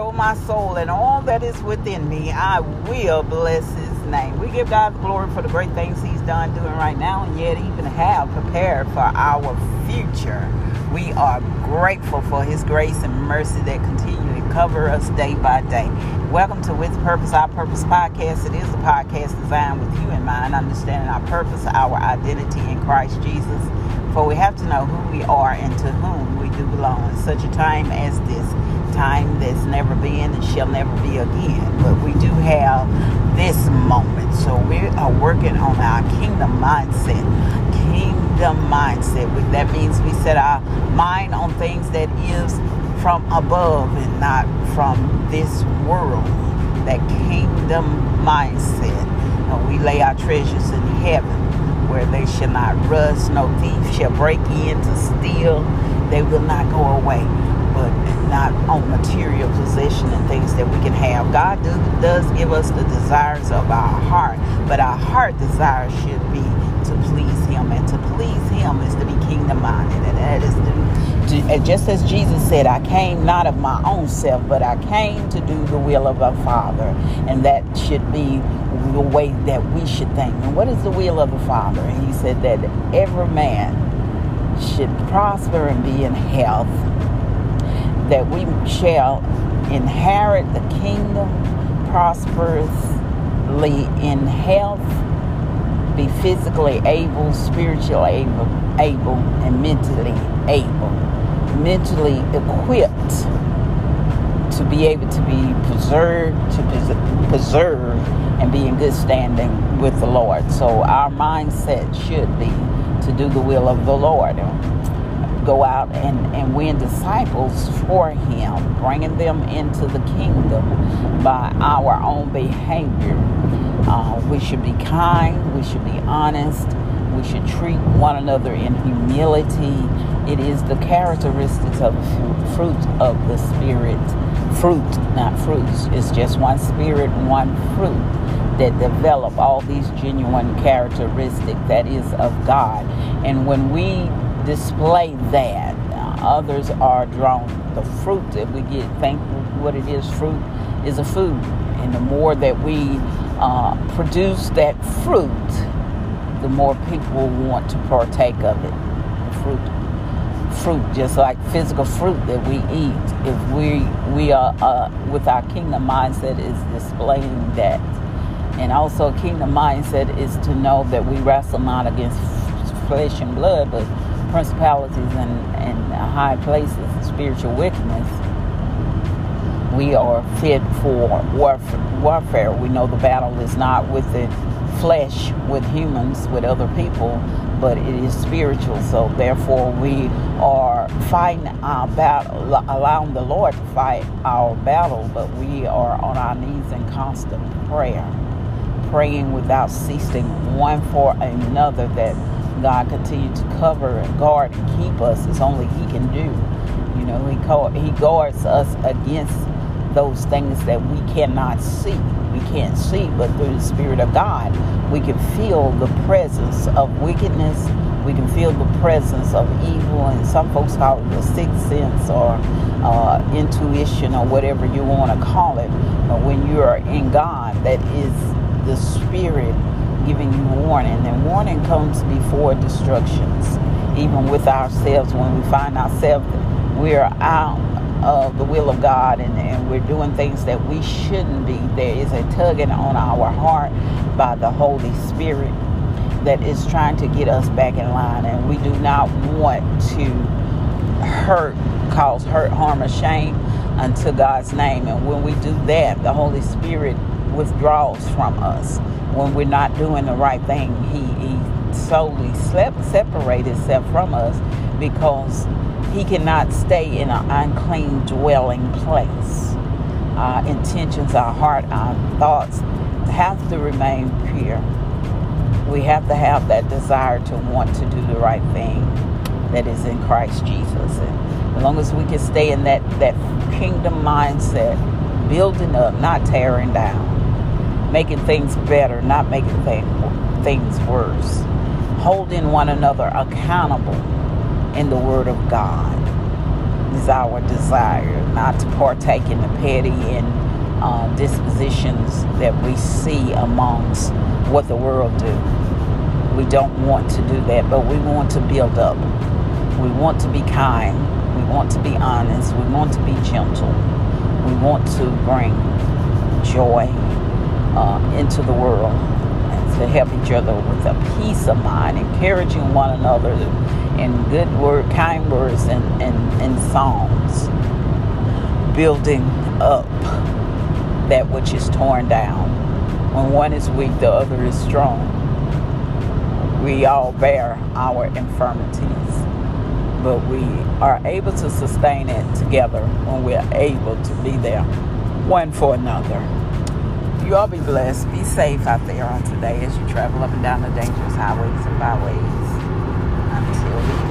oh my soul, and all that is within me, I will bless his name. We give God the glory for the great things he's done, doing right now, and yet even have prepared for our future. We are grateful for his grace and mercy that continue to cover us day by day. Welcome to With Purpose, Our Purpose podcast. It is a podcast designed with you in mind, understanding our purpose, our identity in Christ Jesus. For we have to know who we are and to whom we do belong in such a time as this and shall never be again. But we do have this moment. So we are working on our kingdom mindset. Kingdom mindset. That means we set our mind on things that is from above and not from this world. That kingdom mindset. we lay our treasures in heaven where they shall not rust, no thief shall break in to steal. They will not go away but not on material possession and things that we can have. God do, does give us the desires of our heart, but our heart desire should be to please Him, and to please Him is to be kingdom minded, and that is to, just as Jesus said, I came not of my own self, but I came to do the will of our Father, and that should be the way that we should think. And what is the will of the Father? And He said that every man should prosper and be in health that we shall inherit the kingdom prosperously in health, be physically able, spiritually able, able and mentally able, mentally equipped to be able to be preserved, to preserve and be in good standing with the Lord. So our mindset should be to do the will of the Lord go out and, and win disciples for him, bringing them into the kingdom by our own behavior. Uh, we should be kind, we should be honest, we should treat one another in humility. It is the characteristics of fruit of the Spirit. Fruit, not fruits. It's just one spirit, one fruit that develop all these genuine characteristics that is of God. And when we display that. others are drawn. The fruit that we get, think what it is. Fruit is a food, and the more that we uh, produce that fruit, the more people want to partake of it. Fruit, fruit, just like physical fruit that we eat. If we we are uh, with our kingdom mindset is displaying that, and also kingdom mindset is to know that we wrestle not against flesh and blood, but principalities and, and high places, spiritual wickedness, we are fit for warfare. We know the battle is not with the flesh, with humans, with other people, but it is spiritual. So therefore, we are fighting our battle, allowing the Lord to fight our battle, but we are on our knees in constant prayer, praying without ceasing one for another that God continue to cover and guard and keep us as only He can do. You know, He He guards us against those things that we cannot see. We can't see, but through the Spirit of God, we can feel the presence of wickedness. We can feel the presence of evil, and some folks call it the sixth sense or uh, intuition or whatever you want to call it. But when you are in God, that is the Spirit giving you warning. And warning comes before destructions. Even with ourselves, when we find ourselves, we're out of the will of God and, and we're doing things that we shouldn't be. There is a tugging on our heart by the Holy Spirit that is trying to get us back in line. And we do not want to hurt, cause hurt, harm, or shame unto God's name. And when we do that, the Holy Spirit withdraws from us when we're not doing the right thing. He, he solely slept, separate himself from us because he cannot stay in an unclean dwelling place. Our intentions, our heart, our thoughts have to remain pure. We have to have that desire to want to do the right thing that is in Christ Jesus. And as long as we can stay in that, that kingdom mindset, building up, not tearing down, making things better, not making thing, things worse. Holding one another accountable in the Word of God. is our desire, not to partake in the petty and uh, dispositions that we see amongst what the world do. We don't want to do that, but we want to build up. We want to be kind. We want to be honest. We want to be gentle. We want to bring joy uh, into the world to help each other with a peace of mind, encouraging one another in good word, kind words, and, and, and songs, building up that which is torn down. When one is weak, the other is strong. We all bear our infirmities, but we are able to sustain it together when we're able to be there one for another you all be blessed. Be safe out there on today as you travel up and down the dangerous highways and byways. Until